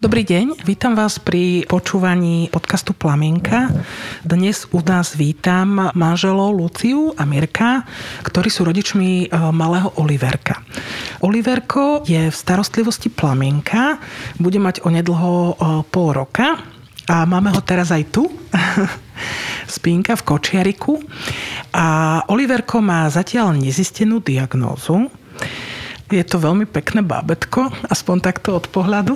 Dobrý deň, vítam vás pri počúvaní podcastu Plamienka. Dnes u nás vítam manželov Luciu a Mirka, ktorí sú rodičmi e, malého Oliverka. Oliverko je v starostlivosti Plamienka, bude mať onedlho e, pol roka a máme ho teraz aj tu. Spínka v Kočiariku. A Oliverko má zatiaľ nezistenú diagnózu je to veľmi pekné bábetko, aspoň takto od pohľadu.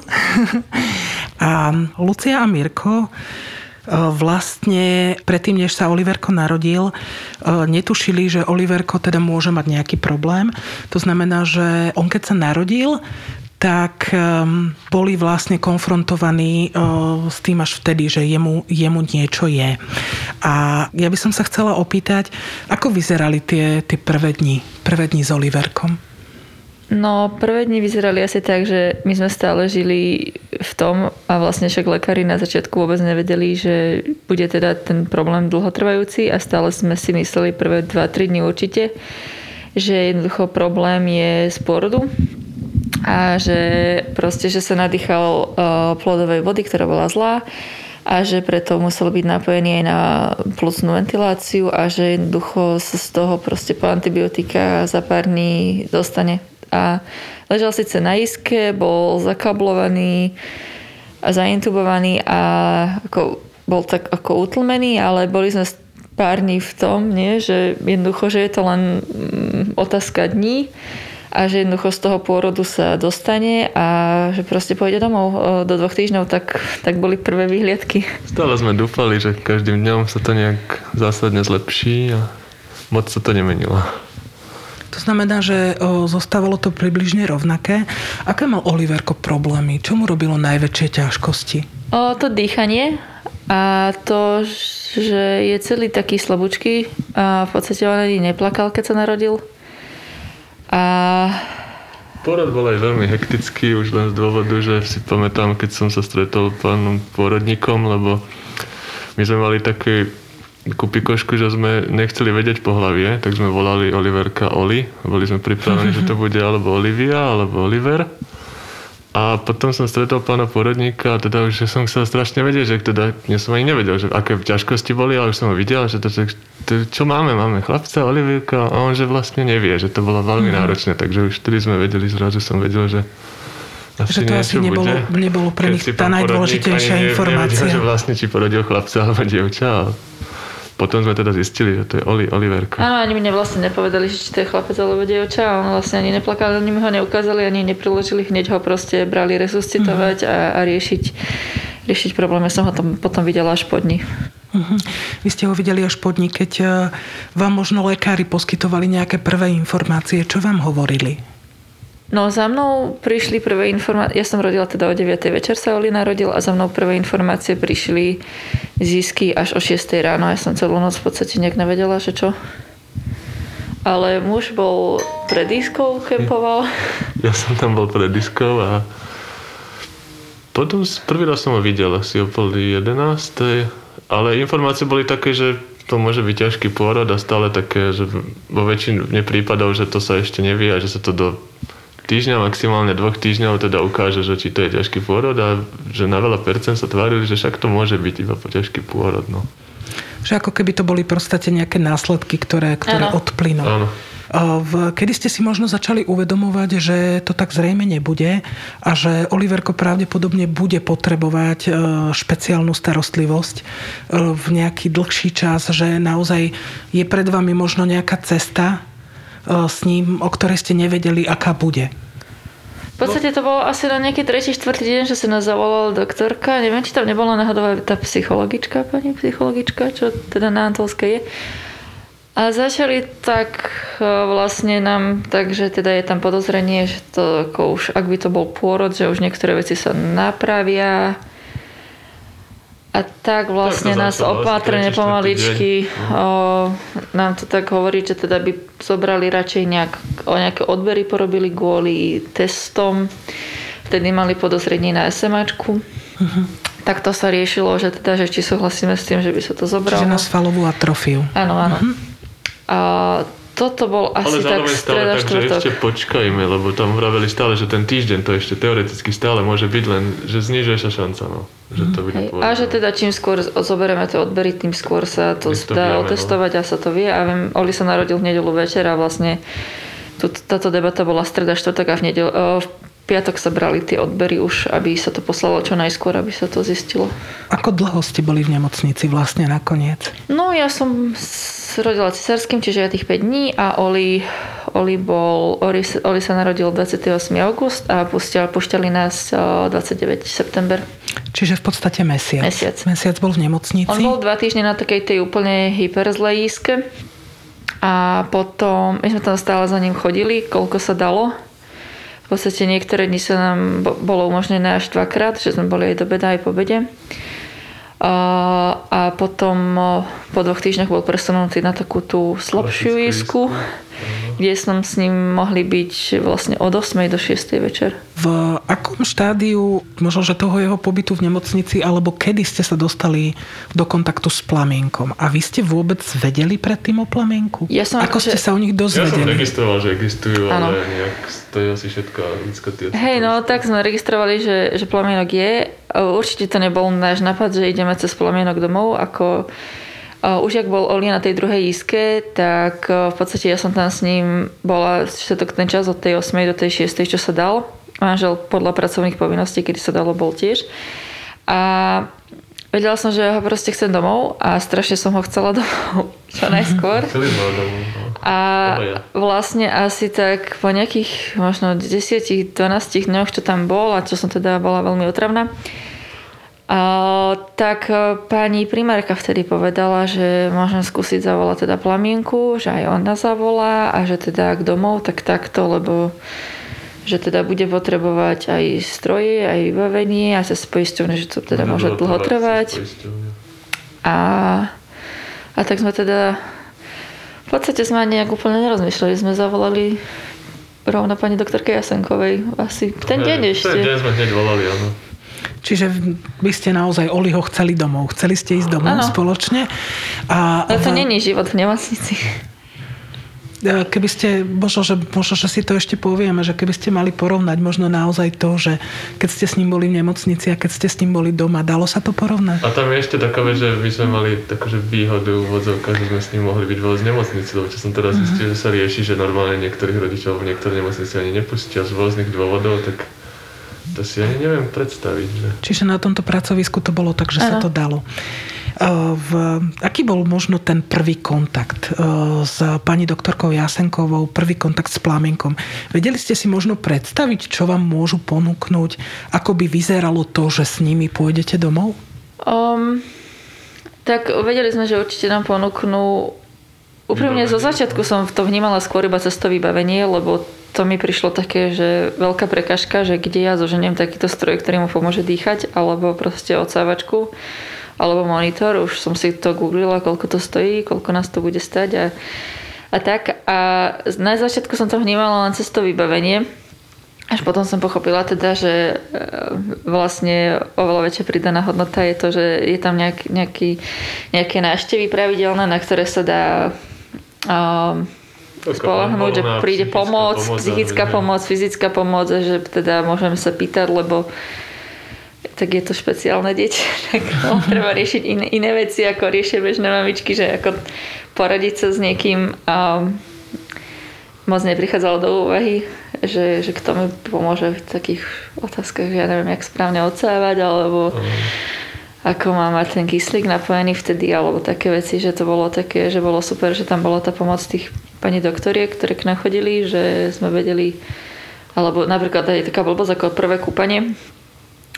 a Lucia a Mirko e, vlastne predtým, než sa Oliverko narodil, e, netušili, že Oliverko teda môže mať nejaký problém. To znamená, že on keď sa narodil, tak boli vlastne konfrontovaní e, s tým až vtedy, že jemu, jemu niečo je. A ja by som sa chcela opýtať, ako vyzerali tie, tie prvé dni, prvé dni s Oliverkom? No, prvé dni vyzerali asi tak, že my sme stále žili v tom a vlastne však lekári na začiatku vôbec nevedeli, že bude teda ten problém dlhotrvajúci a stále sme si mysleli prvé 2-3 dni určite, že jednoducho problém je z porodu a že proste, že sa nadýchal uh, plodovej vody, ktorá bola zlá a že preto musel byť napojený aj na plúcnú ventiláciu a že jednoducho sa z toho proste po antibiotika za pár dní dostane a ležal síce na iske, bol zakablovaný a zaintubovaný a ako, bol tak ako utlmený, ale boli sme pár dní v tom, nie? že jednoducho, že je to len mm, otázka dní a že jednoducho z toho pôrodu sa dostane a že proste pôjde domov do dvoch týždňov, tak, tak boli prvé výhliadky. Stále sme dúfali, že každým dňom sa to nejak zásadne zlepší a moc sa to nemenilo. To znamená, že o, zostávalo to približne rovnaké. Aké mal Oliverko problémy? Čo mu robilo najväčšie ťažkosti? O, to dýchanie a to, že je celý taký slabúčky a v podstate on ani neplakal, keď sa narodil. A Porod bol aj veľmi hektický, už len z dôvodu, že si pamätám, keď som sa stretol pánom porodníkom, lebo my sme mali taký takú pikošku, že sme nechceli vedieť po hlavie, tak sme volali Oliverka Oli. Boli sme pripravení, že to bude alebo Olivia, alebo Oliver. A potom som stretol pána porodníka a teda už som chcel strašne vedieť, že teda, ja som ani nevedel, že aké ťažkosti boli, ale už som ho videl, že to, že, to čo máme, máme chlapca, Olivierka a on že vlastne nevie, že to bolo veľmi mm. náročné, takže už vtedy sme vedeli, zrazu som vedel, že asi že to asi nebolo, bude, nebolo pre nich tá najdôležitejšia informácia. Nevedel, že vlastne či porodil chlapca alebo dievča. Potom sme teda zistili, že to je Oli, Oliverka. Áno, ani mne vlastne nepovedali, že či to je chlapec alebo dievča. On vlastne ani neplakal, ani mi ho neukázali, ani nepriložili. Hneď ho proste brali resuscitovať mm-hmm. a, a riešiť, riešiť problém. Ja som ho tam potom videla až po dni. Uh-huh. Vy ste ho videli až po dni, keď e, vám možno lekári poskytovali nejaké prvé informácie. Čo vám hovorili? No za mnou prišli prvé informácie, ja som rodila teda o 9. večer sa Oli narodil a za mnou prvé informácie prišli zisky až o 6. ráno. Ja som celú noc v podstate nejak nevedela, že čo. Ale muž bol pred diskou, kempoval. Ja som tam bol pred diskou a potom prvý raz som ho videl asi o pol 11. Ale informácie boli také, že to môže byť ťažký pôrod a stále také, že vo väčšine prípadov, že to sa ešte nevie a že sa to do týždňa, maximálne dvoch týždňov teda ukáže, že či to je ťažký pôrod a že na veľa percent sa tvárili, že však to môže byť iba po ťažký pôrod. No. Že ako keby to boli proste nejaké následky, ktoré, ktoré odplynú. Áno. Kedy ste si možno začali uvedomovať, že to tak zrejme nebude a že Oliverko pravdepodobne bude potrebovať e, špeciálnu starostlivosť e, v nejaký dlhší čas, že naozaj je pred vami možno nejaká cesta, s ním, o ktorej ste nevedeli, aká bude? V podstate to bolo asi na nejaký tretí, štvrtý deň, že sa nás zavolala doktorka. Neviem, či tam nebola náhodou tá psychologička, pani psychologička, čo teda na Antolskej je. A začali tak e, vlastne nám, takže teda je tam podozrenie, že to ako už, ak by to bol pôrod, že už niektoré veci sa napravia, a tak vlastne tak nás opatrne pomaličky o, nám to tak hovorí, že teda by zobrali radšej nejak, o nejaké odbery porobili kvôli testom. Vtedy mali podozrenie na SMAčku. Uh-huh. Tak to sa riešilo, že teda, že či súhlasíme s tým, že by sa to zobralo. Čiže na svalovú atrofiu. Áno, áno. Uh-huh. A toto bol asi Ale tak stále tak, že ešte počkajme, lebo tam vraveli stále, že ten týždeň to ešte teoreticky stále môže byť, len že znižuje sa šanca, no. Že to bude povedané. A že teda čím skôr zoberieme tie odbery, tým skôr sa to to dá no. otestovať a sa to vie. A viem, Oli sa narodil v nedelu večer a vlastne tu, táto debata bola streda, štvrtok a v, nedel, v piatok sa brali tie odbery už, aby sa to poslalo čo najskôr, aby sa to zistilo. Ako dlho ste boli v nemocnici vlastne nakoniec? No ja som rodila cisárským, čiže ja tých 5 dní a Oli, Oli, bol, Oli, Oli sa narodil 28. august a pušťali, pušťali nás o, 29. september. Čiže v podstate mesiac. Mesiac. Mesiac bol v nemocnici. On bol dva týždne na takej tej úplne hyperzlej a potom, my sme tam stále za ním chodili, koľko sa dalo. V podstate niektoré dni sa nám bo- bolo umožnené až dvakrát, že sme boli aj do beda, aj po bede. A, potom po dvoch týždňoch bol presunutý na takú tú slabšiu jízku, jízku. Kde sme s ním mohli byť vlastne od 8 do 6 večer. V akom štádiu, možno, že toho jeho pobytu v nemocnici, alebo kedy ste sa dostali do kontaktu s plamienkom? A vy ste vôbec vedeli predtým o plamienku? Ja som Ako akože- ste sa o nich Ja som dozvedeli? registroval, že existujú, Áno. ale nejak to je asi ľudská tie... Hej, no tak sme registrovali, že, že plamienok je. Určite to nebol náš nápad, že ideme cez plamienok domov, ako už jak bol Oli na tej druhej iske, tak uh, v podstate ja som tam s ním bola všetok ten čas od tej 8. do tej 6. čo sa dal. Manžel podľa pracovných povinností, kedy sa dalo, bol tiež. A vedela som, že ho proste chcem domov a strašne som ho chcela domov čo najskôr. No. A vlastne asi tak po nejakých možno 10-12 dňoch, čo tam bol a čo som teda bola veľmi otravná, a, tak e, pani primárka vtedy povedala, že môžem skúsiť zavolať teda plamienku, že aj ona zavolá a že teda ak domov, tak takto, lebo že teda bude potrebovať aj stroje, aj vybavenie a cez poisťovne, že to teda môže dlho trvať. A, a tak sme teda v podstate sme nejak úplne nerozmýšľali. Sme zavolali rovno pani doktorke Jasenkovej. Asi ten deň ešte. Ten deň sme hneď volali, áno. Čiže vy ste naozaj Oliho chceli domov. Chceli ste ísť domov Áno. spoločne. A Ale to v- není život v nemocnici. E, Keby ste, možno že, možno, že si to ešte povieme, že keby ste mali porovnať možno naozaj to, že keď ste s ním boli v nemocnici a keď ste s ním boli doma, dalo sa to porovnať? A tam je ešte taká vec, že my sme mali takože výhodu v vodzovkách, že sme s ním mohli byť vo z nemocnici, lebo čo som teraz zistil, že sa rieši, že normálne niektorých rodičov v niektoré nemocnici ani nepustia z rôznych dôvodov, tak to si ani neviem predstaviť. Že... Čiže na tomto pracovisku to bolo tak, že sa Áno. to dalo. E, V, aký bol možno ten prvý kontakt e, s pani doktorkou Jasenkovou, prvý kontakt s plamienkom? Vedeli ste si možno predstaviť, čo vám môžu ponúknuť? Ako by vyzeralo to, že s nimi pôjdete domov? Um, tak vedeli sme, že určite nám ponúknú Úprimne zo začiatku som to vnímala skôr iba cez to vybavenie, lebo to mi prišlo také, že veľká prekažka, že kde ja zoženiem takýto stroj, ktorý mu pomôže dýchať, alebo proste odsávačku, alebo monitor. Už som si to googlila, koľko to stojí, koľko nás to bude stať a, a tak. A na začiatku som to vnímala len cez to vybavenie. Až potom som pochopila teda, že e, vlastne oveľa väčšia pridaná hodnota je to, že je tam nejak, nejaký, nejaké návštevy pravidelné, na ktoré sa dá um, spolahnúť, že príde pomoc, pomoc, psychická pomoc, fyzická pomoc, a že teda môžeme sa pýtať, lebo tak je to špeciálne dieťa, tak no, treba riešiť iné, iné veci, ako riešia bežné mamičky, že ako poradiť sa s niekým um, moc neprichádzalo do úvahy, že, že kto mi pomôže v takých otázkach, ja neviem, jak správne odsávať, alebo ako má mať ten kyslík napojený vtedy, alebo také veci, že to bolo také, že bolo super, že tam bola tá pomoc tých pani doktoriek, ktoré k nám chodili, že sme vedeli, alebo napríklad aj taká blbosť ako prvé kúpanie.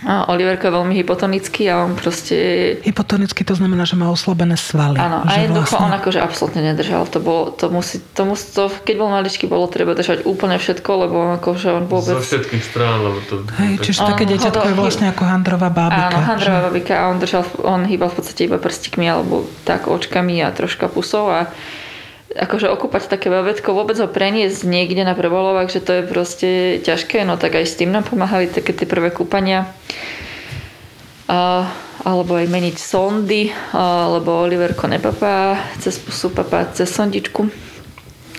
A Oliverka je veľmi hypotonický a on proste Hypotonicky to znamená, že má oslabené svaly. Áno, a jednoducho vlastne- on akože absolútne nedržal. To bolo, to musí, to musí, to, keď bol maličký, bolo treba držať úplne všetko, lebo on akože on vôbec... Zo všetkých strán, lebo to... Hej, čiže On také deťatko je vlastne ako handrová bábika. Áno, handrová že- babika a on držal, on hýbal v podstate iba prstikmi alebo tak očkami a troška pusou a akože okúpať také babetko, vôbec ho preniesť niekde na prebolovák, že to je proste ťažké, no tak aj s tým nám pomáhali také tie prvé kúpania. A, alebo aj meniť sondy, a, lebo Oliverko nepapá cez pusu, papá cez sondičku.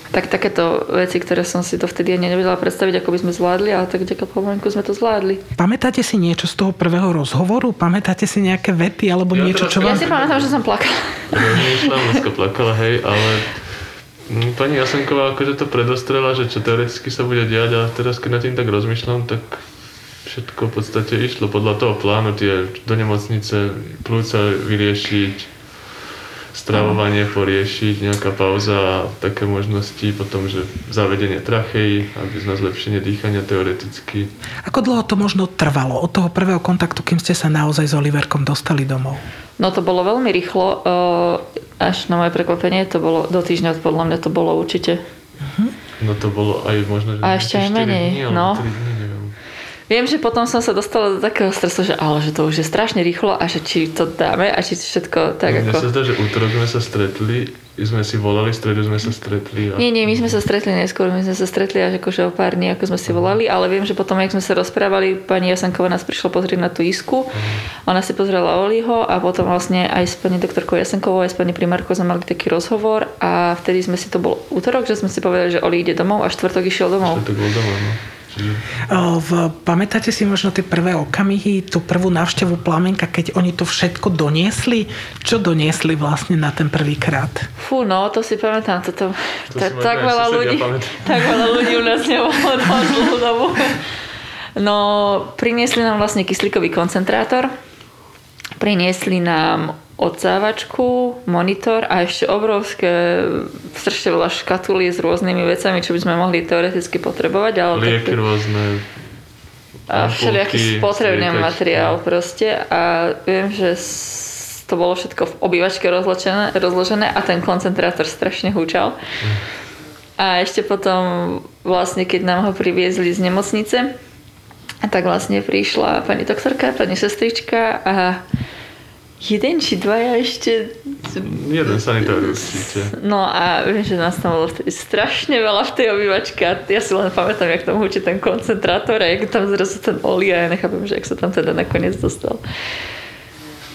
Tak takéto veci, ktoré som si to vtedy ani nevedela predstaviť, ako by sme zvládli, ale tak vďaka Pavlenku sme to zvládli. Pamätáte si niečo z toho prvého rozhovoru? Pamätáte si nejaké vety alebo ja niečo, čo vám... Ja si pamätám, že som plakala. Ja plakala, hej, ale pani Jasenková akože to predostrela, že čo teoreticky sa bude diať a teraz keď nad tým tak rozmýšľam, tak všetko v podstate išlo podľa toho plánu, tie do nemocnice plúca vyriešiť, stravovanie poriešiť, nejaká pauza a také možnosti, potom, že zavedenie trachej, aby na zlepšenie dýchania teoreticky. Ako dlho to možno trvalo od toho prvého kontaktu, kým ste sa naozaj s Oliverkom dostali domov? No to bolo veľmi rýchlo, až na moje prekvapenie, to bolo do týždňa, podľa mňa to bolo určite. Uh-huh. No to bolo aj možno, že a ešte aj menej, dní, no. Dní, Viem, že potom som sa dostala do takého stresu, že ale že to už je strašne rýchlo a že či to dáme a či všetko tak no, ako... Mne sa zdá, že útorok sme sa stretli, sme si volali, stredu sme sa stretli. A... Nie, nie, my sme sa stretli neskôr, my sme sa stretli až akože o pár dní, ako sme si volali, ale viem, že potom, jak sme sa rozprávali, pani Jasanková nás prišla pozrieť na tú isku, uh-huh. ona si pozrela Oliho a potom vlastne aj s pani doktorkou Jasankovou, aj s pani primárkou sme mali taký rozhovor a vtedy sme si to bol útorok, že sme si povedali, že Oli ide domov a štvrtok išiel domov. Štvrtok bol domov, no. V, pamätáte si možno tie prvé okamihy, tú prvú návštevu Plamenka, keď oni to všetko doniesli? Čo doniesli vlastne na ten prvý krát? Fú, no, to si pamätám. To, to, tak, tak, veľa ľudí, tak veľa ľudí u nás nemohlo dlhú dobu. No, priniesli nám vlastne kyslíkový koncentrátor. Priniesli nám odsávačku, monitor a ešte obrovské strašne veľa škatuly s rôznymi vecami, čo by sme mohli teoreticky potrebovať. Ale Lieky tak, rôzne. A všelijaký spotrebný materiál proste. A viem, že to bolo všetko v obývačke rozložené, rozložené a ten koncentrátor strašne húčal. A ešte potom vlastne, keď nám ho priviezli z nemocnice, tak vlastne prišla pani doktorka, pani sestrička a Jeden či dvaja ešte... Jeden sanitár určite. No a viem, že nás tam bolo vtedy strašne veľa v tej obývačke a ja si len pamätám, jak tam hučí ten koncentrátor a jak tam zrazu ten oli a ja nechápem, že jak sa tam teda nakoniec dostal.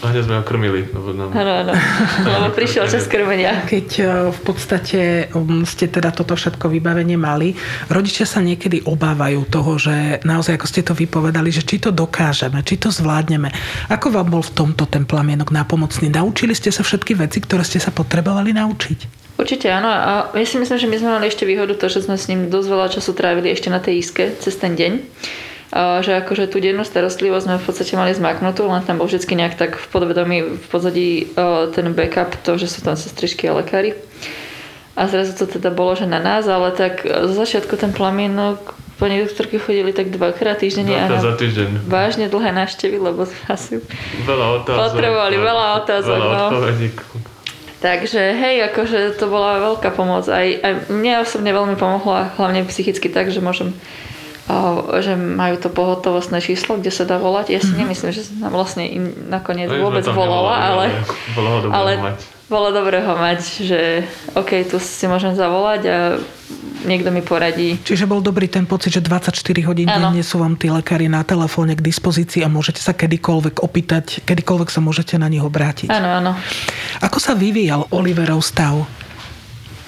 A hneď sme ho krmili. Áno, áno. Lebo prišiel čas krmenia. Keď e, v podstate um, ste teda toto všetko vybavenie mali, rodičia sa niekedy obávajú toho, že naozaj, ako ste to vypovedali, že či to dokážeme, či to zvládneme. Ako vám bol v tomto ten plamienok nápomocný? Naučili ste sa všetky veci, ktoré ste sa potrebovali naučiť? Určite áno a ja si myslím, že my sme mali ešte výhodu to, že sme s ním dosť veľa času trávili ešte na tej iske cez ten deň že akože tú dennú starostlivosť sme v podstate mali zmaknutú, len tam bol vždy nejak tak v podvedomí v pozadí ten backup, to, že sú tam sestričky a lekári. A zrazu to teda bolo, že na nás, ale tak zo začiatku ten plamienok pani doktorky chodili tak dvakrát týždenne. Dvakrát za týždeň. Vážne dlhé návštevy, lebo asi veľa otázok, potrebovali veľa otázok. Veľa no. Takže hej, akože to bola veľká pomoc. Aj, aj mne osobne veľmi pomohla, hlavne psychicky tak, že môžem že majú to pohotovostné číslo, kde sa dá volať. Ja si mhm. nemyslím, že som vlastne im nakoniec no, vôbec volala, ale, bolo dobré ale mať. bolo dobré ho mať, že OK, tu si môžem zavolať a niekto mi poradí. Čiže bol dobrý ten pocit, že 24 hodín denne sú vám tí lekári na telefóne k dispozícii a môžete sa kedykoľvek opýtať, kedykoľvek sa môžete na nich obrátiť. Áno, áno. Ako sa vyvíjal Oliverov stav?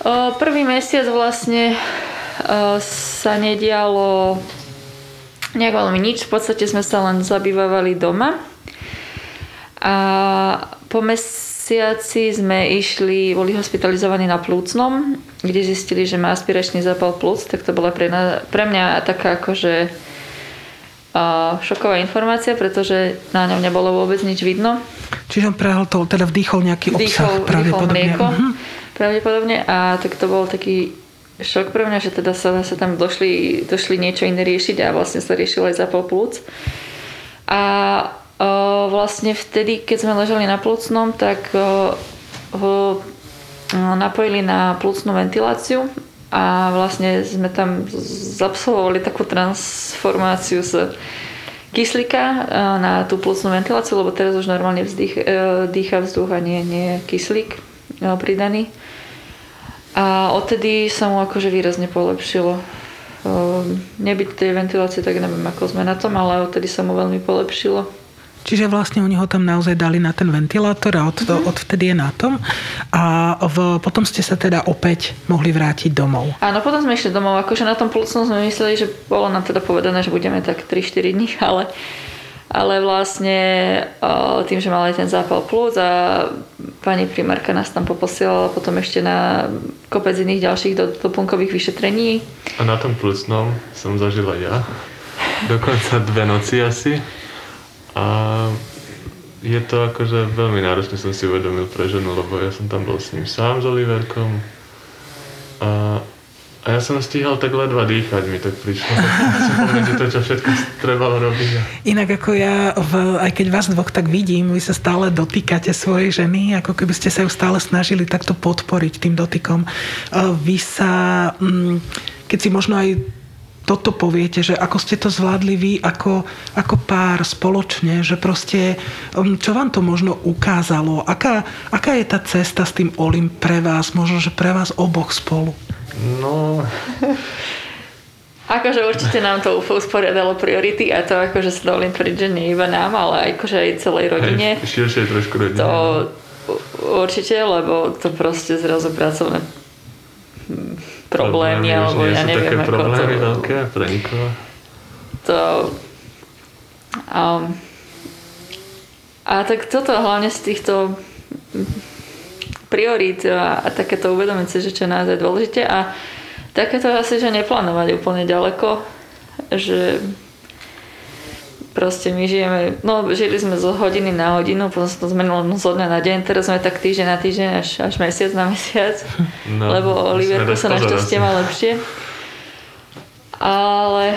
O, prvý mesiac vlastne sa nedialo nejak veľmi nič. V podstate sme sa len zabývavali doma. A po mesiaci sme išli, boli hospitalizovaní na plúcnom, kde zistili, že má aspiračný zápal plúc, tak to bola pre, na, pre mňa taká akože uh, šoková informácia, pretože na ňom nebolo vôbec nič vidno. Čiže on prehol to, teda vdýchol nejaký vdýchol, obsah pravdepodobne. Mlieko, uh-huh. pravdepodobne a tak to bol taký šok pre mňa, že teda sa, sa tam došli, došli niečo iné riešiť a vlastne sa riešilo aj zapal plúc. A o, vlastne vtedy, keď sme ležali na plúcnom, tak ho napojili na plúcnú ventiláciu a vlastne sme tam zabsolvovali takú transformáciu z kyslíka na tú plúcnú ventiláciu, lebo teraz už normálne vzdych, e, dýcha vzduch a nie, nie kyslík pridaný. A odtedy sa mu akože výrazne polepšilo. Nebyť tej ventilácie, tak neviem, ako sme na tom, ale odtedy sa mu veľmi polepšilo. Čiže vlastne oni ho tam naozaj dali na ten ventilátor a od, mm-hmm. odvtedy je na tom. A v, potom ste sa teda opäť mohli vrátiť domov. Áno, potom sme išli domov. Akože na tom plúcnom sme mysleli, že bolo nám teda povedané, že budeme tak 3-4 dní, ale ale vlastne tým, že mali ten zápal plúc a pani primárka nás tam poposielala potom ešte na kopec iných ďalších doplnkových vyšetrení. A na tom plúcnom som zažila ja. Dokonca dve noci asi. A je to akože veľmi náročne som si uvedomil pre ženu, lebo ja som tam bol s ním sám s Oliverkom. A a ja som stíhal tak ledva dýchať, mi tak prišlo. že to, čo všetko trebalo robiť. Inak ako ja, v, aj keď vás dvoch tak vidím, vy sa stále dotýkate svojej ženy, ako keby ste sa ju stále snažili takto podporiť tým dotykom. Vy sa, mm, keď si možno aj toto poviete, že ako ste to zvládli vy ako, ako pár spoločne, že proste, mm, čo vám to možno ukázalo, aká, aká je tá cesta s tým Olim pre vás, možno, že pre vás oboch spolu? No... Akože určite nám to UFO usporiadalo priority a to akože sa dovolím tvrdiť, že nie iba nám, ale akože aj celej rodine. Hej, širšie trošku rodine. To určite, lebo to proste zrazu pracovné problémy, problémy alebo ja neviem také ako problémy to... veľké pre nikoho. To... Um, a tak toto hlavne z týchto priorít a, a takéto uvedomiť si, že čo je naozaj dôležité a takéto asi, že neplánovať úplne ďaleko, že proste my žijeme, no žili sme z hodiny na hodinu, potom sa to zmenilo zo dňa na deň, teraz sme tak týždeň na týždeň až, až mesiac na mesiac, no, lebo Oliverko sa našťastie má lepšie. Ale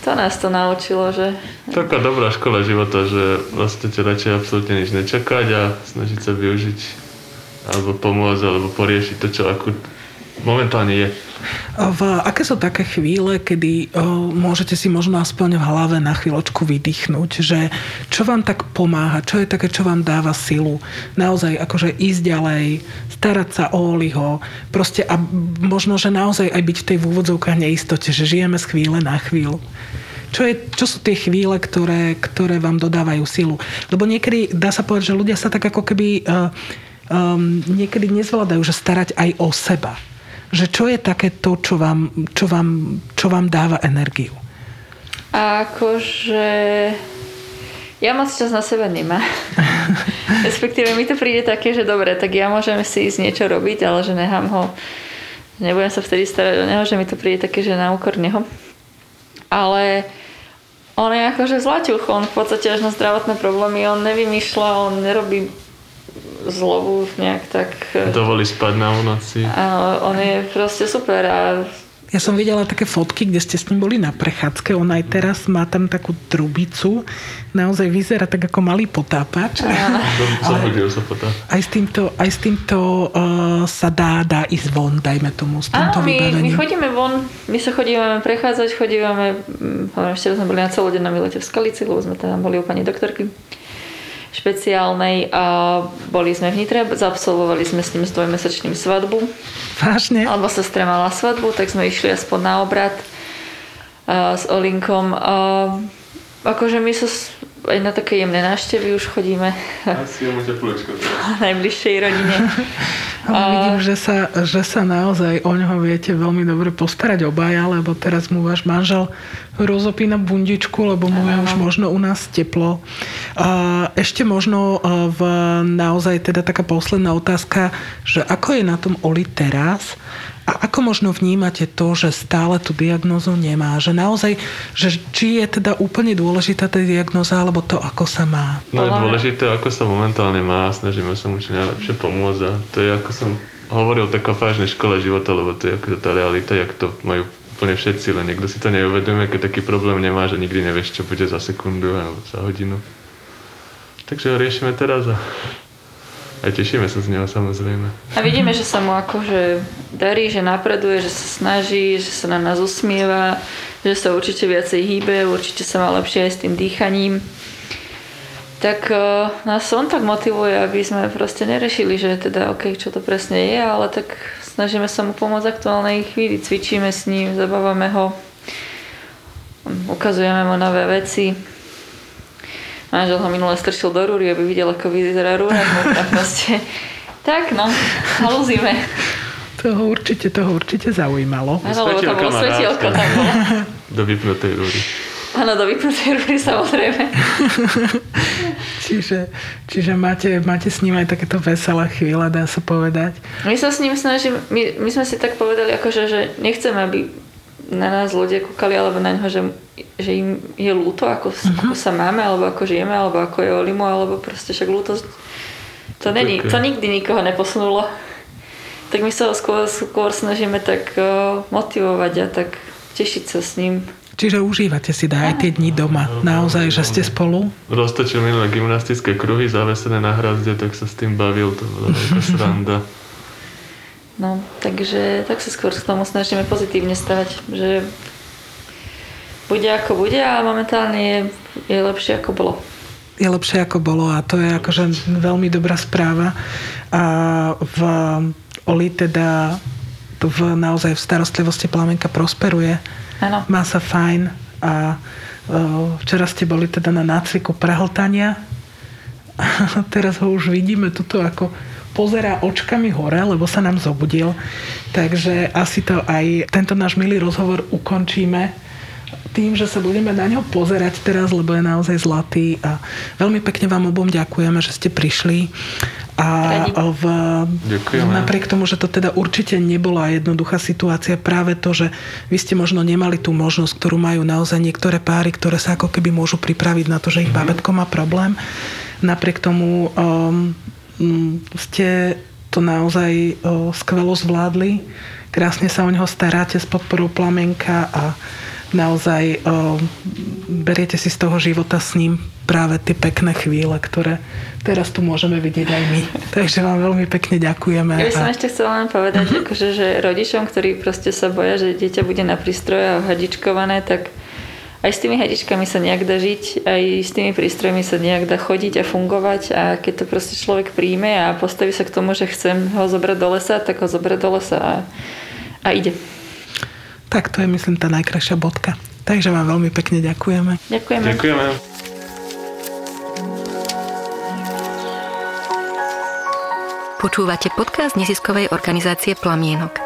to nás to naučilo, že... Taká dobrá škola života, že vlastne radšej absolútne nič nečakať a snažiť sa využiť alebo pomôcť, alebo poriešiť to, čo ako momentálne je. V, aké sú také chvíle, kedy o, môžete si možno aspoň v hlave na chvíľočku vydýchnuť, že čo vám tak pomáha, čo je také, čo vám dáva silu, naozaj akože ísť ďalej, starať sa o Oliho, proste a možno, že naozaj aj byť v tej úvodzovkách neistote, že žijeme z chvíle na chvíľu. Čo, je, čo sú tie chvíle, ktoré, ktoré vám dodávajú silu? Lebo niekedy dá sa povedať, že ľudia sa tak ako keby uh, um, niekedy nezvládajú, že starať aj o seba. Že čo je také to, čo vám, čo vám, čo vám dáva energiu? Akože... Ja moc čas na sebe nemá. Respektíve mi to príde také, že dobre, tak ja môžem si ísť niečo robiť, ale že nechám ho, nebudem sa vtedy starať o neho, že mi to príde také, že na úkor neho. Ale on je akože zlaťuch, on v podstate až na zdravotné problémy, on nevymýšľa, on nerobí zlobu nejak tak... E, Dovolí spať na noci. A on je proste super a ja som videla také fotky, kde ste s ním boli na prechádzke. On aj teraz má tam takú trubicu. Naozaj vyzerá tak ako malý potápač. Ale sa aj s týmto, aj s týmto uh, sa dá, dá ísť von, dajme tomu, s týmto Áno, my, my chodíme von, my sa chodíme prechádzať, chodíme, hm, ešte sme boli na celodennom výlete v Skalici, lebo sme tam boli u pani doktorky špeciálnej a boli sme v Nitre, zabsolvovali sme s ním s dvojmesačným svadbu. Vážne? Alebo sestra mala svadbu, tak sme išli aspoň na obrad a, s Olinkom. A, akože my sa aj na také jemné návštevy už chodíme. Asi mu teplečko. najbližšej rodine. Ale vidím, že sa, že sa naozaj o ňoho viete veľmi dobre postarať obaja, lebo teraz mu váš manžel rozopína bundičku, lebo mu je už možno u nás teplo. A ešte možno v, naozaj teda taká posledná otázka, že ako je na tom Oli teraz? A ako možno vnímate to, že stále tú diagnózu nemá? Že naozaj, že či je teda úplne dôležitá tá diagnóza, alebo to, ako sa má? No je dôležité, ako sa momentálne má. Snažíme sa mu čo najlepšie pomôcť. A to je, ako som hovoril, taká fážnej škole života, lebo to je ako tá realita, jak to majú úplne všetci, len niekto si to neuvedomuje, keď taký problém nemá, že nikdy nevieš, čo bude za sekundu alebo za hodinu. Takže ho riešime teraz a a tešíme sa z neho samozrejme. A vidíme, že sa mu akože darí, že napreduje, že sa snaží, že sa na nás usmieva, že sa určite viacej hýbe, určite sa má lepšie aj s tým dýchaním. Tak uh, nás on tak motivuje, aby sme proste nerešili, že teda OK, čo to presne je, ale tak snažíme sa mu pomôcť aktuálnej chvíli, cvičíme s ním, zabávame ho, ukazujeme mu nové veci manžel ho minule strčil do rúry, aby videl, ako vyzerá rúra. Proste, tak no, halúzime. Toho určite, toho určite zaujímalo. Áno, lebo tam bolo svetielko. Tam bolo. Do vypnutej rúry. Áno, do vypnutej rúry samozrejme. čiže, čiže máte, máte s ním aj takéto veselé chvíle, dá sa povedať. My sa s ním snažíme, my, my sme si tak povedali, akože, že nechceme, aby na nás ľudia kúkali alebo na ňo, že, že im je ľúto, ako, uh-huh. ako sa máme, alebo ako žijeme, alebo ako je Olimo, alebo proste však ľútosť to, není, to nikdy nikoho neposunulo. Tak my sa ho skôr, skôr snažíme tak uh, motivovať a tak tešiť sa s ním. Čiže užívate si aj tie dni doma. Naozaj, že ste spolu? Roztočil minulé gymnastické kruhy zavesené na hrazde, tak sa s tým bavil. To bola taká sranda. No, takže tak sa skôr k tomu snažíme pozitívne stavať, že bude ako bude a momentálne je, je lepšie ako bolo. Je lepšie ako bolo a to je akože veľmi dobrá správa. A v Oli teda v, naozaj v starostlivosti plamenka prosperuje Ano. Má sa fajn a včera ste boli teda na nácviku prehltania a teraz ho už vidíme tuto ako pozerá očkami hore, lebo sa nám zobudil. Takže asi to aj tento náš milý rozhovor ukončíme tým, že sa budeme na ňo pozerať teraz, lebo je naozaj zlatý a veľmi pekne vám obom ďakujeme, že ste prišli a v, napriek tomu, že to teda určite nebola jednoduchá situácia, práve to, že vy ste možno nemali tú možnosť, ktorú majú naozaj niektoré páry, ktoré sa ako keby môžu pripraviť na to, že ich mm-hmm. babetko má problém. Napriek tomu um, ste to naozaj skvelo zvládli. Krásne sa o neho staráte s podporou plamenka a naozaj beriete si z toho života s ním práve tie pekné chvíle, ktoré teraz tu môžeme vidieť aj my. Takže vám veľmi pekne ďakujeme. Ja by som a... ešte chcela len povedať, uh-huh. akože, že rodičom, ktorí proste sa boja, že dieťa bude na prístroje a hadičkované, tak aj s tými hadičkami sa nejak dá žiť, aj s tými prístrojmi sa nejak dá chodiť a fungovať a keď to proste človek príjme a postaví sa k tomu, že chcem ho zobrať do lesa, tak ho zobrať do lesa a, a ide. Tak to je myslím tá najkrajšia bodka. Takže vám veľmi pekne ďakujeme. Ďakujeme. Ďakujeme. Počúvate podcast neziskovej organizácie Plamienok.